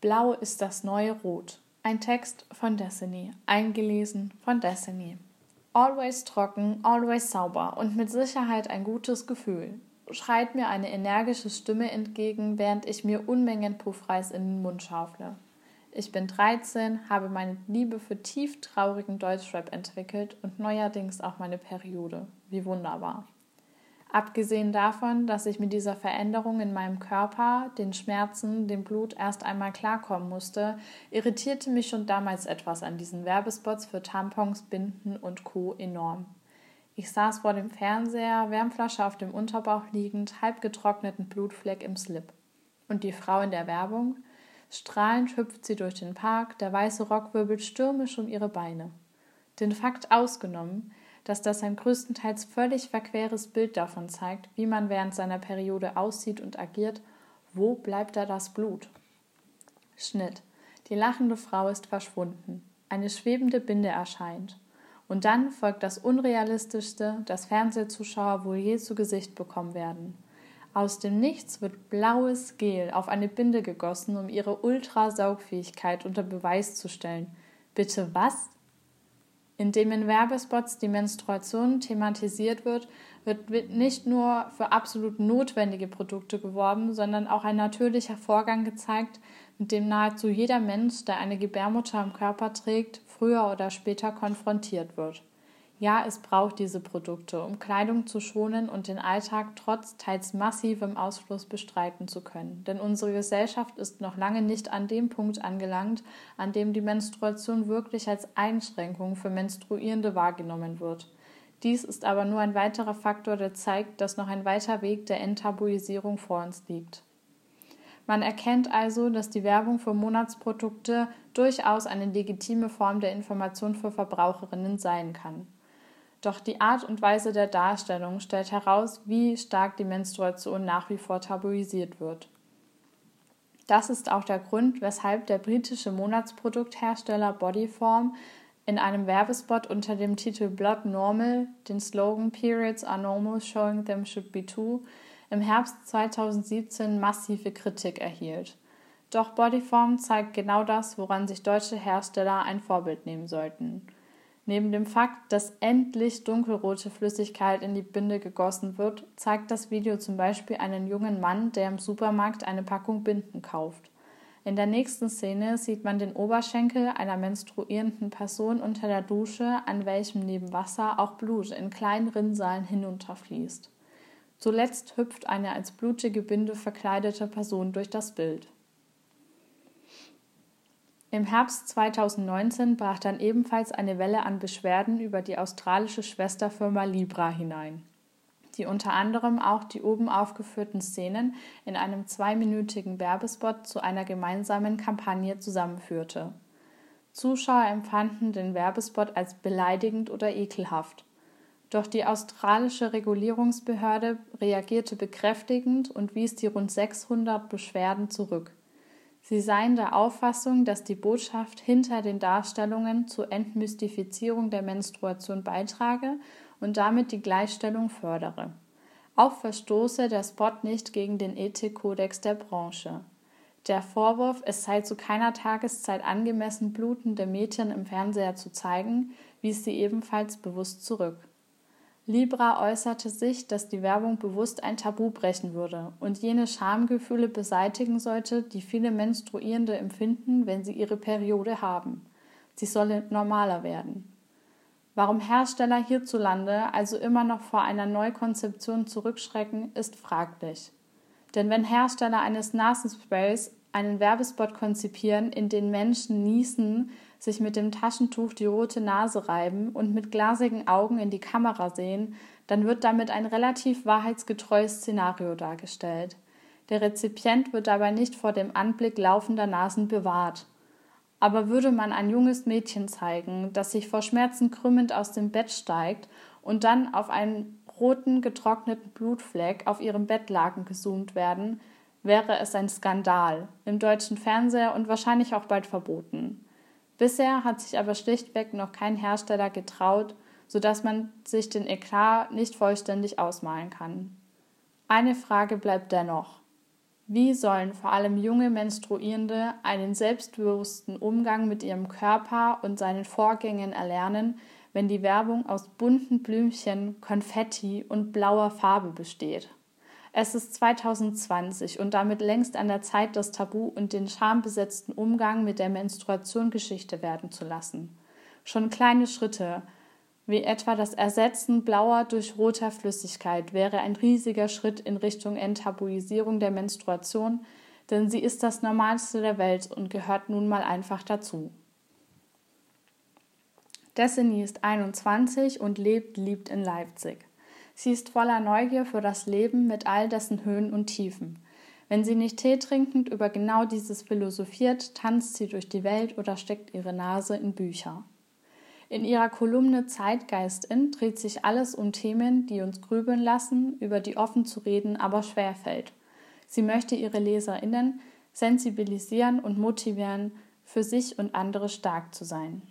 Blau ist das neue Rot. Ein Text von Destiny, eingelesen von Destiny. Always trocken, always sauber und mit Sicherheit ein gutes Gefühl, schreit mir eine energische Stimme entgegen, während ich mir Unmengen Puffreis in den Mund schaufle. Ich bin 13, habe meine Liebe für tief traurigen Deutschrap entwickelt und neuerdings auch meine Periode. Wie wunderbar. Abgesehen davon, dass ich mit dieser Veränderung in meinem Körper, den Schmerzen, dem Blut erst einmal klarkommen musste, irritierte mich schon damals etwas an diesen Werbespots für Tampons, Binden und Co. enorm. Ich saß vor dem Fernseher, Wärmflasche auf dem Unterbauch liegend, halb getrockneten Blutfleck im Slip. Und die Frau in der Werbung? Strahlend hüpft sie durch den Park, der weiße Rock wirbelt stürmisch um ihre Beine. Den Fakt ausgenommen, dass das ein größtenteils völlig verqueres Bild davon zeigt, wie man während seiner Periode aussieht und agiert, wo bleibt da das Blut? Schnitt. Die lachende Frau ist verschwunden. Eine schwebende Binde erscheint. Und dann folgt das Unrealistischste, das Fernsehzuschauer wohl je zu Gesicht bekommen werden. Aus dem Nichts wird blaues Gel auf eine Binde gegossen, um ihre Ultrasaugfähigkeit unter Beweis zu stellen. Bitte was? Indem in Werbespots die Menstruation thematisiert wird, wird nicht nur für absolut notwendige Produkte geworben, sondern auch ein natürlicher Vorgang gezeigt, mit dem nahezu jeder Mensch, der eine Gebärmutter im Körper trägt, früher oder später konfrontiert wird. Ja, es braucht diese Produkte, um Kleidung zu schonen und den Alltag trotz teils massivem Ausfluss bestreiten zu können. Denn unsere Gesellschaft ist noch lange nicht an dem Punkt angelangt, an dem die Menstruation wirklich als Einschränkung für Menstruierende wahrgenommen wird. Dies ist aber nur ein weiterer Faktor, der zeigt, dass noch ein weiter Weg der Enttabuisierung vor uns liegt. Man erkennt also, dass die Werbung für Monatsprodukte durchaus eine legitime Form der Information für Verbraucherinnen sein kann. Doch die Art und Weise der Darstellung stellt heraus, wie stark die Menstruation nach wie vor tabuisiert wird. Das ist auch der Grund, weshalb der britische Monatsprodukthersteller Bodyform in einem Werbespot unter dem Titel Blood Normal den Slogan Periods are normal, showing them should be too im Herbst 2017 massive Kritik erhielt. Doch Bodyform zeigt genau das, woran sich deutsche Hersteller ein Vorbild nehmen sollten. Neben dem Fakt, dass endlich dunkelrote Flüssigkeit in die Binde gegossen wird, zeigt das Video zum Beispiel einen jungen Mann, der im Supermarkt eine Packung Binden kauft. In der nächsten Szene sieht man den Oberschenkel einer menstruierenden Person unter der Dusche, an welchem neben Wasser auch Blut in kleinen Rinnsalen hinunterfließt. Zuletzt hüpft eine als blutige Binde verkleidete Person durch das Bild. Im Herbst 2019 brach dann ebenfalls eine Welle an Beschwerden über die australische Schwesterfirma Libra hinein, die unter anderem auch die oben aufgeführten Szenen in einem zweiminütigen Werbespot zu einer gemeinsamen Kampagne zusammenführte. Zuschauer empfanden den Werbespot als beleidigend oder ekelhaft. Doch die australische Regulierungsbehörde reagierte bekräftigend und wies die rund 600 Beschwerden zurück. Sie seien der Auffassung, dass die Botschaft hinter den Darstellungen zur Entmystifizierung der Menstruation beitrage und damit die Gleichstellung fördere. Auch verstoße der Spot nicht gegen den Ethikkodex der Branche. Der Vorwurf, es sei zu keiner Tageszeit angemessen, blutende Mädchen im Fernseher zu zeigen, wies sie ebenfalls bewusst zurück. Libra äußerte sich, dass die Werbung bewusst ein Tabu brechen würde und jene Schamgefühle beseitigen sollte, die viele Menstruierende empfinden, wenn sie ihre Periode haben. Sie solle normaler werden. Warum Hersteller hierzulande also immer noch vor einer Neukonzeption zurückschrecken, ist fraglich. Denn wenn Hersteller eines Nasensprays einen Werbespot konzipieren, in den Menschen niesen, sich mit dem Taschentuch die rote Nase reiben und mit glasigen Augen in die Kamera sehen, dann wird damit ein relativ wahrheitsgetreues Szenario dargestellt. Der Rezipient wird dabei nicht vor dem Anblick laufender Nasen bewahrt. Aber würde man ein junges Mädchen zeigen, das sich vor Schmerzen krümmend aus dem Bett steigt und dann auf einen roten, getrockneten Blutfleck auf ihrem Bettlaken gezoomt werden, wäre es ein Skandal, im deutschen Fernseher und wahrscheinlich auch bald verboten. Bisher hat sich aber schlichtweg noch kein Hersteller getraut, sodass man sich den Eklat nicht vollständig ausmalen kann. Eine Frage bleibt dennoch. Wie sollen vor allem junge Menstruierende einen selbstbewussten Umgang mit ihrem Körper und seinen Vorgängen erlernen, wenn die Werbung aus bunten Blümchen, Konfetti und blauer Farbe besteht? Es ist 2020 und damit längst an der Zeit, das Tabu und den schambesetzten Umgang mit der Menstruation Geschichte werden zu lassen. Schon kleine Schritte, wie etwa das Ersetzen blauer durch roter Flüssigkeit, wäre ein riesiger Schritt in Richtung Enttabuisierung der Menstruation, denn sie ist das Normalste der Welt und gehört nun mal einfach dazu. Destiny ist 21 und lebt, liebt in Leipzig. Sie ist voller Neugier für das Leben mit all dessen Höhen und Tiefen. Wenn sie nicht Tee trinkend über genau dieses philosophiert, tanzt sie durch die Welt oder steckt ihre Nase in Bücher. In ihrer Kolumne Zeitgeistin dreht sich alles um Themen, die uns grübeln lassen, über die offen zu reden aber schwerfällt. Sie möchte ihre LeserInnen sensibilisieren und motivieren, für sich und andere stark zu sein.